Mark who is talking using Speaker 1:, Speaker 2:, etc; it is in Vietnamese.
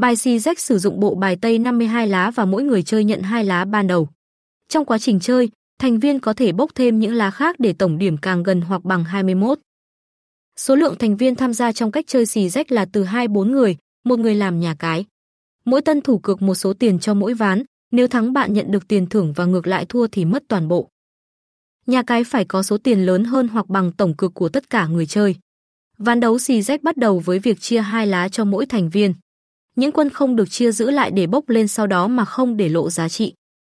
Speaker 1: Bài xì rách sử dụng bộ bài tây 52 lá và mỗi người chơi nhận hai lá ban đầu. Trong quá trình chơi, thành viên có thể bốc thêm những lá khác để tổng điểm càng gần hoặc bằng 21. Số lượng thành viên tham gia trong cách chơi xì rách là từ 2-4 người, một người làm nhà cái. Mỗi tân thủ cược một số tiền cho mỗi ván, nếu thắng bạn nhận được tiền thưởng và ngược lại thua thì mất toàn bộ. Nhà cái phải có số tiền lớn hơn hoặc bằng tổng cược của tất cả người chơi. Ván đấu xì rách bắt đầu với việc chia hai lá cho mỗi thành viên. Những quân không được chia giữ lại để bốc lên sau đó mà không để lộ giá trị.